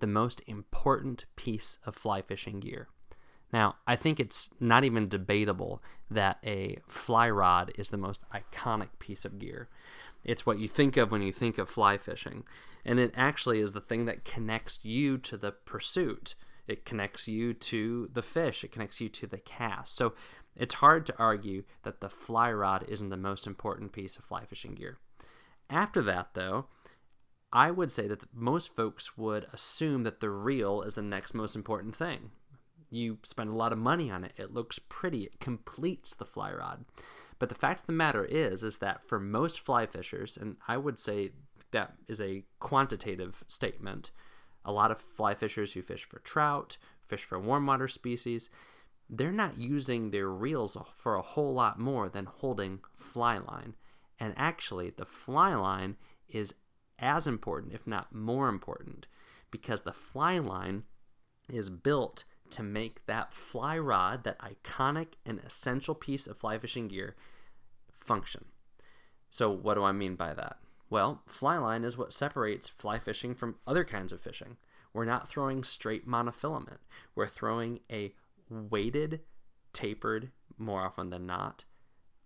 the most important piece of fly fishing gear. Now, I think it's not even debatable that a fly rod is the most iconic piece of gear. It's what you think of when you think of fly fishing, and it actually is the thing that connects you to the pursuit. It connects you to the fish, it connects you to the cast. So it's hard to argue that the fly rod isn't the most important piece of fly fishing gear. After that, though, I would say that most folks would assume that the reel is the next most important thing. You spend a lot of money on it. It looks pretty. It completes the fly rod. But the fact of the matter is, is that for most fly fishers, and I would say that is a quantitative statement, a lot of fly fishers who fish for trout, fish for warm water species, they're not using their reels for a whole lot more than holding fly line. And actually, the fly line is as important, if not more important, because the fly line is built to make that fly rod, that iconic and essential piece of fly fishing gear, function. So, what do I mean by that? Well, fly line is what separates fly fishing from other kinds of fishing. We're not throwing straight monofilament, we're throwing a weighted, tapered, more often than not,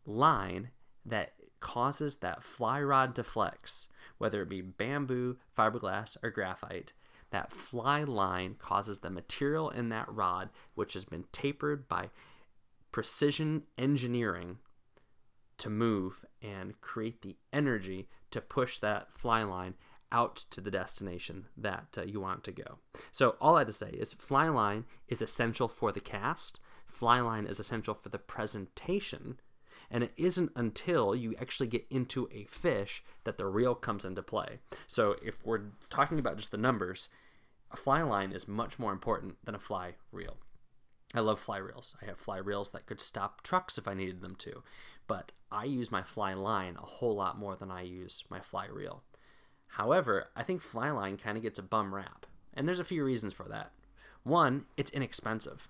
line that causes that fly rod to flex, whether it be bamboo, fiberglass, or graphite. That fly line causes the material in that rod, which has been tapered by precision engineering, to move and create the energy to push that fly line out to the destination that uh, you want to go. So all I have to say is fly line is essential for the cast. Fly line is essential for the presentation and it isn't until you actually get into a fish that the reel comes into play. So if we're talking about just the numbers, a fly line is much more important than a fly reel. I love fly reels. I have fly reels that could stop trucks if I needed them to, but I use my fly line a whole lot more than I use my fly reel. However, I think fly line kind of gets a bum rap, and there's a few reasons for that. One, it's inexpensive.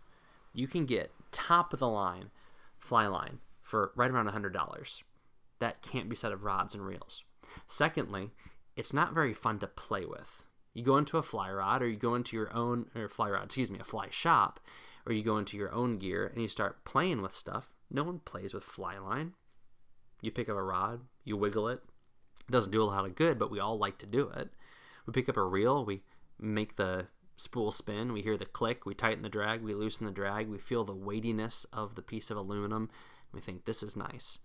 You can get top of the line fly line for right around $100. That can't be said of rods and reels. Secondly, it's not very fun to play with. You go into a fly rod or you go into your own or fly rod, excuse me, a fly shop, or you go into your own gear and you start playing with stuff. No one plays with fly line. You pick up a rod, you wiggle it. It doesn't do a lot of good, but we all like to do it. We pick up a reel, we make the spool spin, we hear the click, we tighten the drag, we loosen the drag, we feel the weightiness of the piece of aluminum we think this is nice.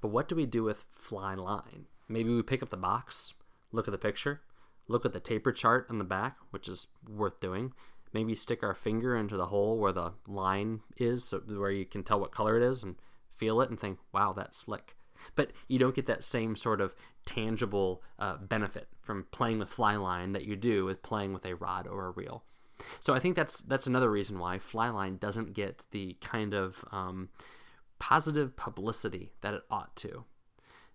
But what do we do with fly line? Maybe we pick up the box, look at the picture, look at the taper chart on the back, which is worth doing. maybe stick our finger into the hole where the line is, so where you can tell what color it is, and feel it and think, wow, that's slick. But you don't get that same sort of tangible uh, benefit from playing with fly line that you do with playing with a rod or a reel. So I think that's that's another reason why fly line doesn't get the kind of um, positive publicity that it ought to.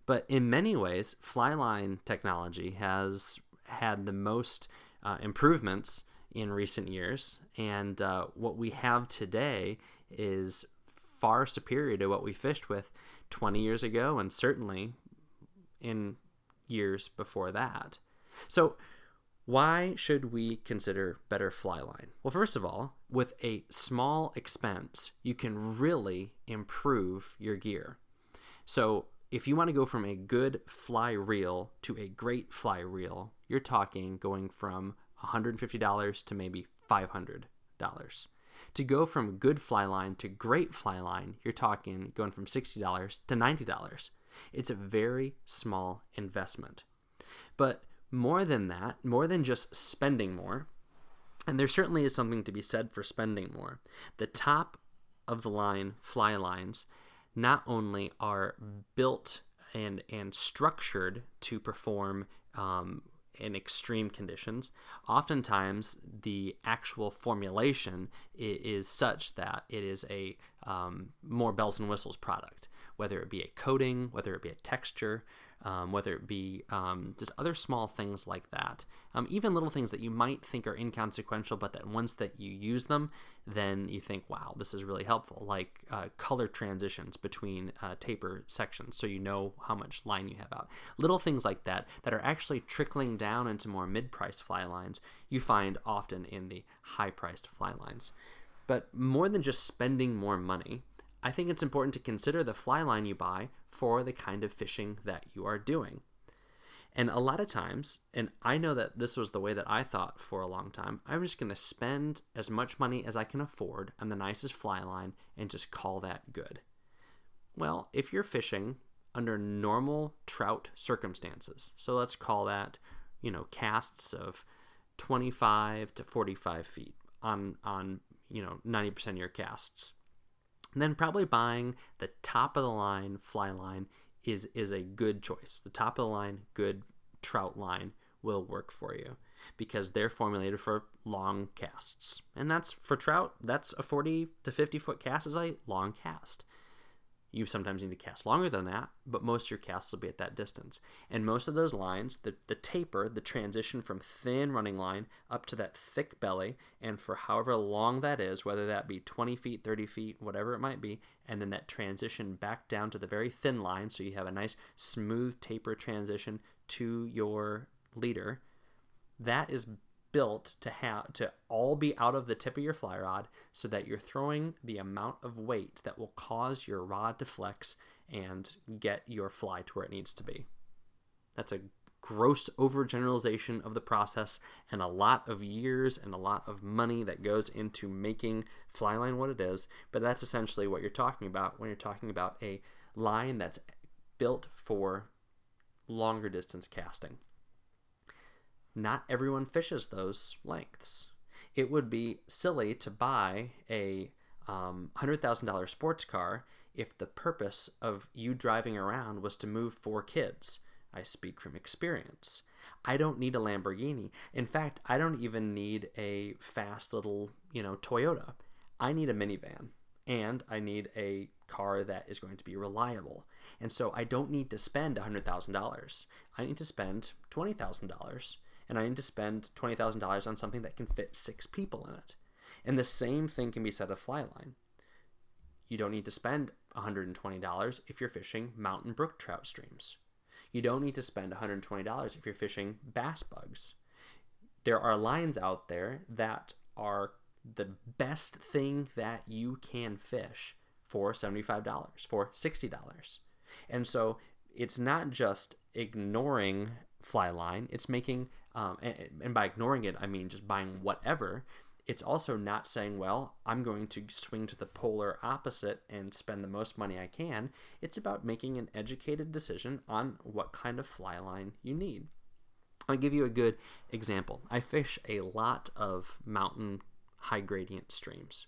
But in many ways, fly line technology has had the most uh, improvements in recent years, and uh, what we have today is far superior to what we fished with 20 years ago, and certainly in years before that. So, why should we consider better fly line? Well, first of all, with a small expense, you can really improve your gear. So, if you want to go from a good fly reel to a great fly reel, you're talking going from $150 to maybe $500. To go from good fly line to great fly line, you're talking going from $60 to $90. It's a very small investment. But more than that, more than just spending more, and there certainly is something to be said for spending more, the top of the line fly lines not only are built and and structured to perform um, in extreme conditions. Oftentimes, the actual formulation is, such that it is a um, more bells and whistles product, whether it be a coating, whether it be a texture, um, whether it be um, just other small things like that. Um, even little things that you might think are inconsequential, but that once that you use them, then you think, wow, this is really helpful. Like uh, color transitions between uh, taper sections, so you know how much line you have out. Little things like that that are actually trickling down into more mid-priced fly lines. You find often in the high-priced fly lines. But more than just spending more money, I think it's important to consider the fly line you buy for the kind of fishing that you are doing. And a lot of times, and I know that this was the way that I thought for a long time, I'm just going to spend as much money as I can afford on the nicest fly line and just call that good. Well, if you're fishing under normal trout circumstances, so let's call that, you know, casts of 25 to 45 feet on, on you know, 90% of your casts then probably buying the top of the line fly line is is a good choice. The top of the line good trout line will work for you because they're formulated for long casts. And that's for trout, that's a 40 to 50 foot cast is a long cast. You sometimes need to cast longer than that, but most of your casts will be at that distance. And most of those lines, the, the taper, the transition from thin running line up to that thick belly, and for however long that is, whether that be 20 feet, 30 feet, whatever it might be, and then that transition back down to the very thin line so you have a nice smooth taper transition to your leader, that is built to have to all be out of the tip of your fly rod so that you're throwing the amount of weight that will cause your rod to flex and get your fly to where it needs to be. That's a gross overgeneralization of the process and a lot of years and a lot of money that goes into making fly line what it is, but that's essentially what you're talking about when you're talking about a line that's built for longer distance casting not everyone fishes those lengths. It would be silly to buy a um, $100,000 sports car if the purpose of you driving around was to move four kids. I speak from experience. I don't need a Lamborghini. In fact, I don't even need a fast little, you know, Toyota. I need a minivan and I need a car that is going to be reliable. And so I don't need to spend $100,000. I need to spend $20,000 and I need to spend $20,000 on something that can fit six people in it. And the same thing can be said of Flyline. You don't need to spend $120 if you're fishing mountain brook trout streams. You don't need to spend $120 if you're fishing bass bugs. There are lines out there that are the best thing that you can fish for $75, for $60. And so it's not just ignoring fly line, it's making um, and, and by ignoring it, I mean just buying whatever. It's also not saying, well, I'm going to swing to the polar opposite and spend the most money I can. It's about making an educated decision on what kind of fly line you need. I'll give you a good example. I fish a lot of mountain high gradient streams.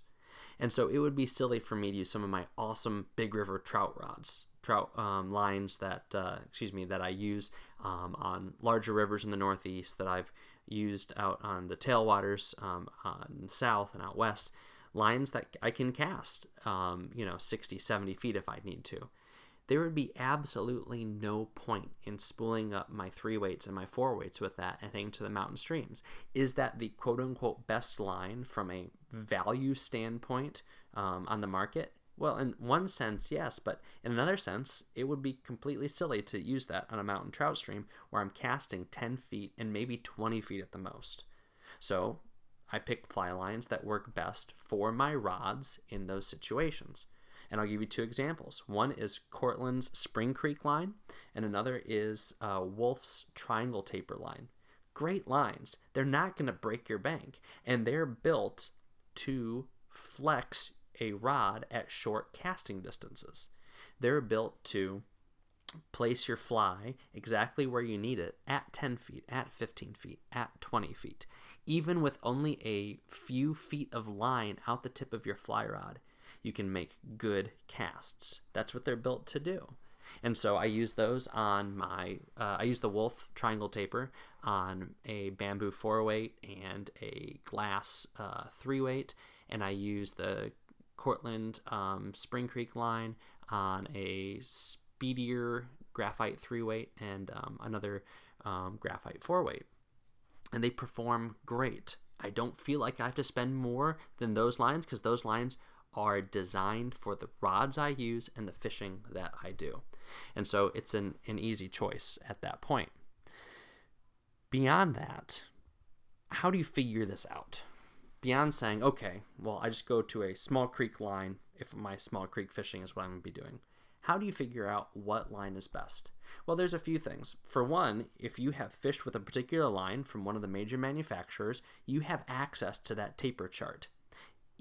And so it would be silly for me to use some of my awesome big river trout rods, trout um, lines that, uh, excuse me, that I use um, on larger rivers in the Northeast that I've used out on the tailwaters um, the South and out West, lines that I can cast, um, you know, 60, 70 feet if I need to there would be absolutely no point in spooling up my three weights and my four weights with that and heading to the mountain streams. Is that the quote unquote best line from a value standpoint um, on the market? Well, in one sense, yes, but in another sense, it would be completely silly to use that on a mountain trout stream where I'm casting 10 feet and maybe 20 feet at the most. So I pick fly lines that work best for my rods in those situations. And I'll give you two examples. One is Cortland's Spring Creek line, and another is uh, Wulff's Triangle Taper line. Great lines. They're not going to break your bank, and they're built to flex a rod at short casting distances. They're built to place your fly exactly where you need it at 10 feet, at 15 feet, at 20 feet. Even with only a few feet of line out the tip of your fly rod, you can make good casts. That's what they're built to do. And so I use those on my, uh, I use the Wulff triangle taper on a bamboo four weight and a glass uh, three weight. And I use the Cortland um, Spring Creek line on a speedier graphite three weight and um, another um, graphite four weight. And they perform great. I don't feel like I have to spend more than those lines because those lines are designed for the rods I use and the fishing that I do. And so it's an, an easy choice at that point. Beyond that, how do you figure this out? Beyond saying, okay, well, I just go to a small creek line if my small creek fishing is what I'm going to be doing. How do you figure out what line is best? Well, there's a few things. For one, if you have fished with a particular line from one of the major manufacturers, you have access to that taper chart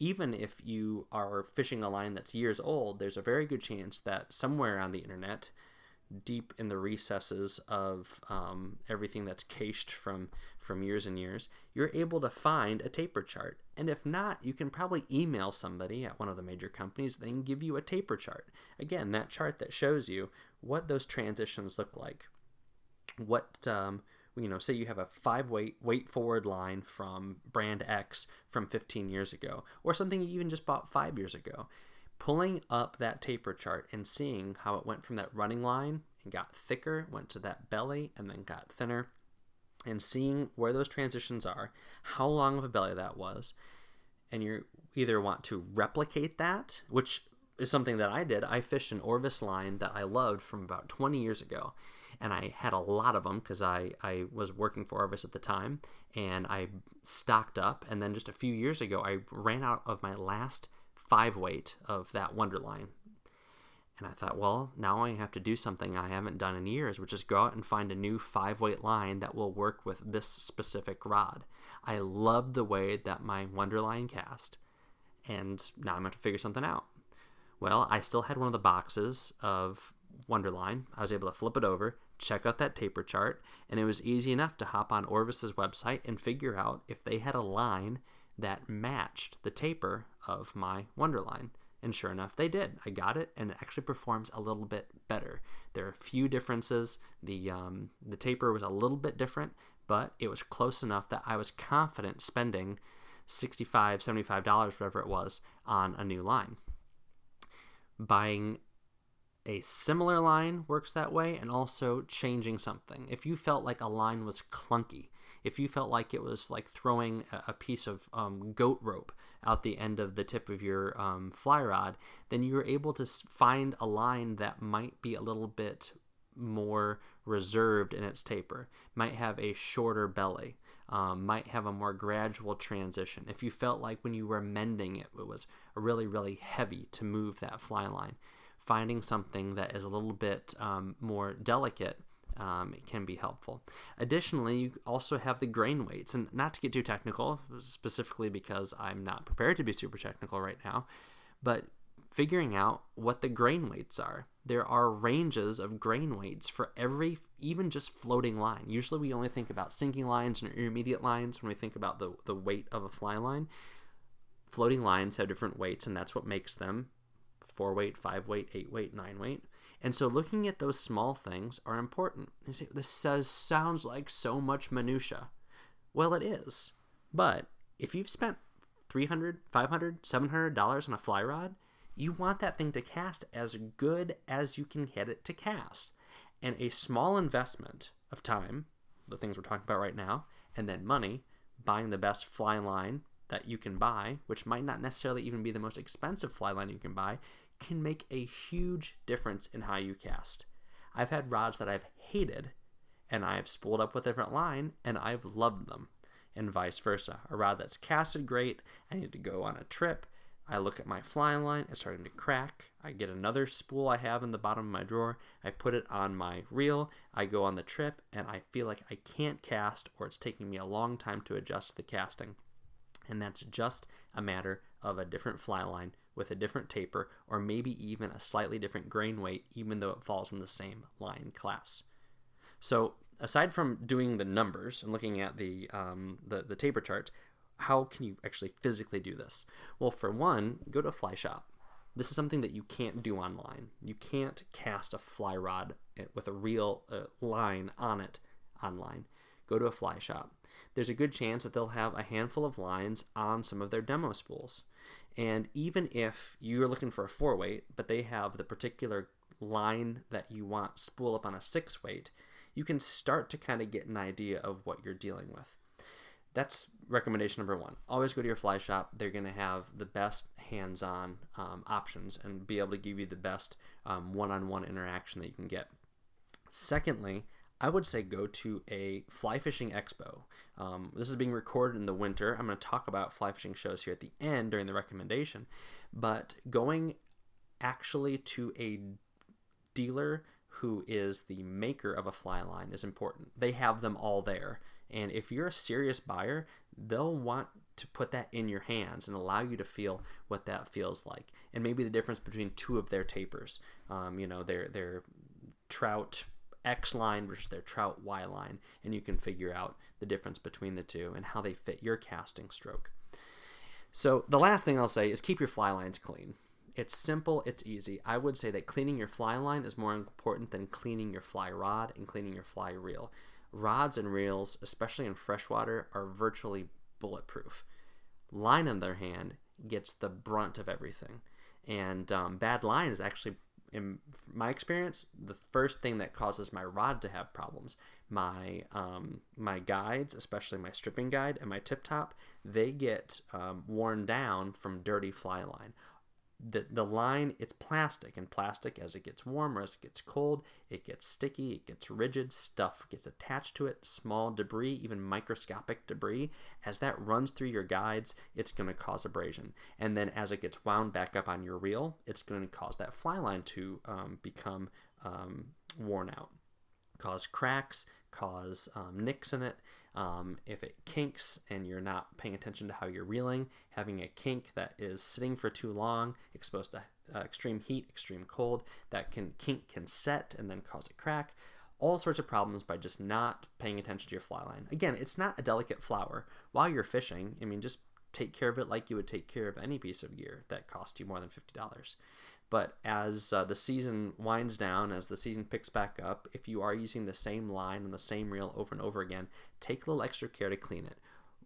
even if you are fishing a line that's years old, there's a very good chance that somewhere on the internet, deep in the recesses of um, everything that's cached from from years and years, you're able to find a taper chart. And if not, you can probably email somebody at one of the major companies. They can give you a taper chart. Again, that chart that shows you what those transitions look like, what um, you know, say you have a five weight weight forward line from brand X from 15 years ago, or something you even just bought five years ago, pulling up that taper chart and seeing how it went from that running line and got thicker, went to that belly, and then got thinner, and seeing where those transitions are, how long of a belly that was, and you either want to replicate that, which is something that I did. I fished an Orvis line that I loved from about 20 years ago and I had a lot of them because I, I was working for Orvis at the time and I stocked up. And then just a few years ago, I ran out of my last five weight of that Wonderline. And I thought, well, now I have to do something I haven't done in years, which is go out and find a new five weight line that will work with this specific rod. I loved the way that my Wonderline cast, and now I'm going to figure something out. Well, I still had one of the boxes of Wonderline. I was able to flip it over, check out that taper chart, and it was easy enough to hop on Orvis's website and figure out if they had a line that matched the taper of my Wonderline. And sure enough, they did. I got it, and it actually performs a little bit better. There are a few differences. The um, the taper was a little bit different, but it was close enough that I was confident spending 65 $75, whatever it was, on a new line. Buying a similar line works that way and also changing something. If you felt like a line was clunky, if you felt like it was like throwing a, piece of um, goat rope out the end of the tip of your um, fly rod, then you were able to find a line that might be a little bit more reserved in its taper, might have a shorter belly, um, might have a more gradual transition. If you felt like when you were mending it, it was really, really heavy to move that fly line finding something that is a little bit um, more delicate um, can be helpful. Additionally, you also have the grain weights, and not to get too technical, specifically because I'm not prepared to be super technical right now, but figuring out what the grain weights are. There are ranges of grain weights for every, even just floating line. Usually we only think about sinking lines and intermediate lines when we think about the, the weight of a fly line. Floating lines have different weights, and that's what makes them four weight, five weight, eight weight, nine weight. And so looking at those small things are important. You say, this says, sounds like so much minutia. Well, it is. But if you've spent 300 500 $700 on a fly rod, you want that thing to cast as good as you can get it to cast. And a small investment of time, the things we're talking about right now, and then money, buying the best fly line that you can buy, which might not necessarily even be the most expensive fly line you can buy, can make a huge difference in how you cast. I've had rods that I've hated and I've spooled up with a different line and I've loved them, and vice versa. A rod that's casted great, I need to go on a trip. I look at my fly line, it's starting to crack. I get another spool I have in the bottom of my drawer. I put it on my reel. I go on the trip, and I feel like I can't cast, or it's taking me a long time to adjust the casting. And that's just a matter of a different fly line with a different taper, or maybe even a slightly different grain weight, even though it falls in the same line class. So, aside from doing the numbers and looking at the, um, the, the taper charts, how can you actually physically do this? Well, for one, go to a fly shop. This is something that you can't do online. You can't cast a fly rod with a real uh, line on it online. Go to a fly shop. There's a good chance that they'll have a handful of lines on some of their demo spools. And even if you're looking for a four weight, but they have the particular line that you want spool up on a six weight, you can start to kind of get an idea of what you're dealing with that's recommendation number one. Always go to your fly shop. They're going to have the best hands on um, options and be able to give you the best one on one interaction that you can get. Secondly, I would say go to a fly fishing expo. Um, this is being recorded in the winter. I'm going to talk about fly fishing shows here at the end during the recommendation, but going actually to a dealer who is the maker of a fly line is important. They have them all there. And if you're a serious buyer, they'll want to put that in your hands and allow you to feel what that feels like. And maybe the difference between two of their tapers, um, you know, their, their trout X line versus their trout Y line. And you can figure out the difference between the two and how they fit your casting stroke. So the last thing I'll say is keep your fly lines clean. It's simple, it's easy. I would say that cleaning your fly line is more important than cleaning your fly rod and cleaning your fly reel rods and reels, especially in freshwater, are virtually bulletproof. Line, on the other hand, gets the brunt of everything. And um, bad line is actually, in my experience, the first thing that causes my rod to have problems. My um, my guides, especially my stripping guide and my tip top, they get um, worn down from dirty fly line the, the line it's plastic and plastic as it gets warmer as it gets cold it gets sticky it gets rigid stuff gets attached to it small debris even microscopic debris. As that runs through your guides it's going to cause abrasion. And then as it gets wound back up on your reel it's going to cause that fly line to um, become um, worn out cause cracks cause um, nicks in it. Um, if it kinks and you're not paying attention to how you're reeling, having a kink that is sitting for too long, exposed to uh, extreme heat, extreme cold, that can kink can set and then cause a crack. All sorts of problems by just not paying attention to your fly line. Again, it's not a delicate flower. While you're fishing, I mean, just take care of it like you would take care of any piece of gear that cost you more than $50. But as uh, the season winds down, as the season picks back up, if you are using the same line and the same reel over and over again, take a little extra care to clean it.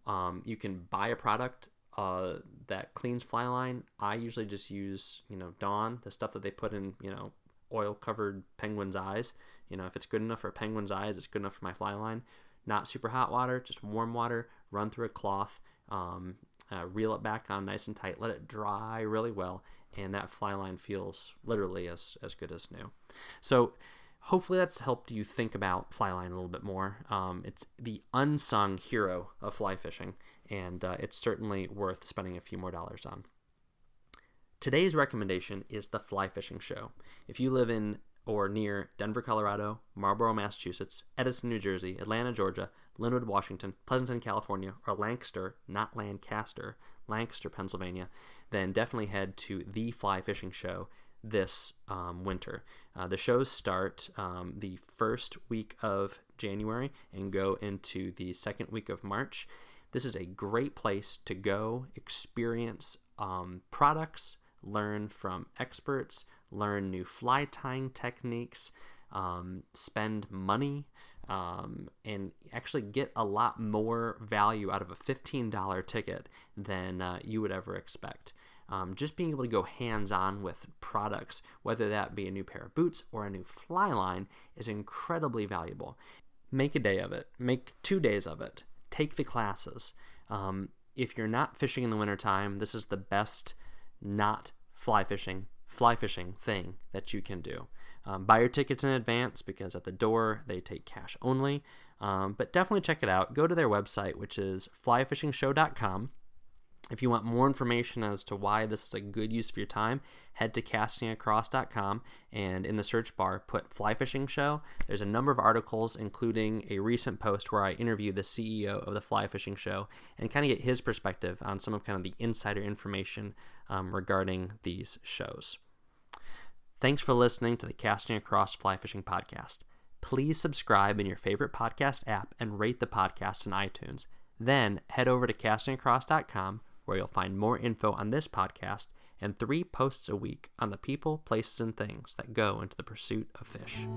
Um, you can buy a product uh, that cleans fly line. I usually just use, you know, Dawn, the stuff that they put in, you know, oil covered penguin's eyes. You know, if it's good enough for penguin's eyes, it's good enough for my fly line. Not super hot water, just warm water, run through a cloth, um, uh, reel it back on nice and tight, let it dry really well, and that fly line feels literally as, as good as new. So hopefully that's helped you think about fly line a little bit more. Um, it's the unsung hero of fly fishing, and uh, it's certainly worth spending a few more dollars on. Today's recommendation is the Fly Fishing Show. If you live in or near Denver, Colorado, Marlborough, Massachusetts, Edison, New Jersey, Atlanta, Georgia, Lynnwood, Washington, Pleasanton, California, or Lancaster, not Lancaster, Lancaster, Pennsylvania, then definitely head to the Fly Fishing Show this um, winter. Uh, the shows start um, the first week of January and go into the second week of March. this is a great place to go experience um, products, learn from experts, learn new fly tying techniques, um, spend money, um, and actually get a lot more value out of a $15 ticket than uh, you would ever expect. Um, just being able to go hands on with products, whether that be a new pair of boots or a new fly line, is incredibly valuable. Make a day of it, make two days of it, take the classes. Um, if you're not fishing in the wintertime, this is the best not fly fishing, fly fishing thing that you can do. Um, buy your tickets in advance because at the door they take cash only. Um, but definitely check it out. Go to their website, which is flyfishingshow.com. If you want more information as to why this is a good use of your time, head to castingacross.com and in the search bar put Fly Fishing Show. There's a number of articles, including a recent post where I interview the CEO of the Fly Fishing Show and kind of get his perspective on some of kind of the insider information um, regarding these shows. Thanks for listening to the Casting Across Fly Fishing Podcast. Please subscribe in your favorite podcast app and rate the podcast in iTunes. Then head over to castingacross.com where you'll find more info on this podcast and three posts a week on the people, places, and things that go into the pursuit of fish.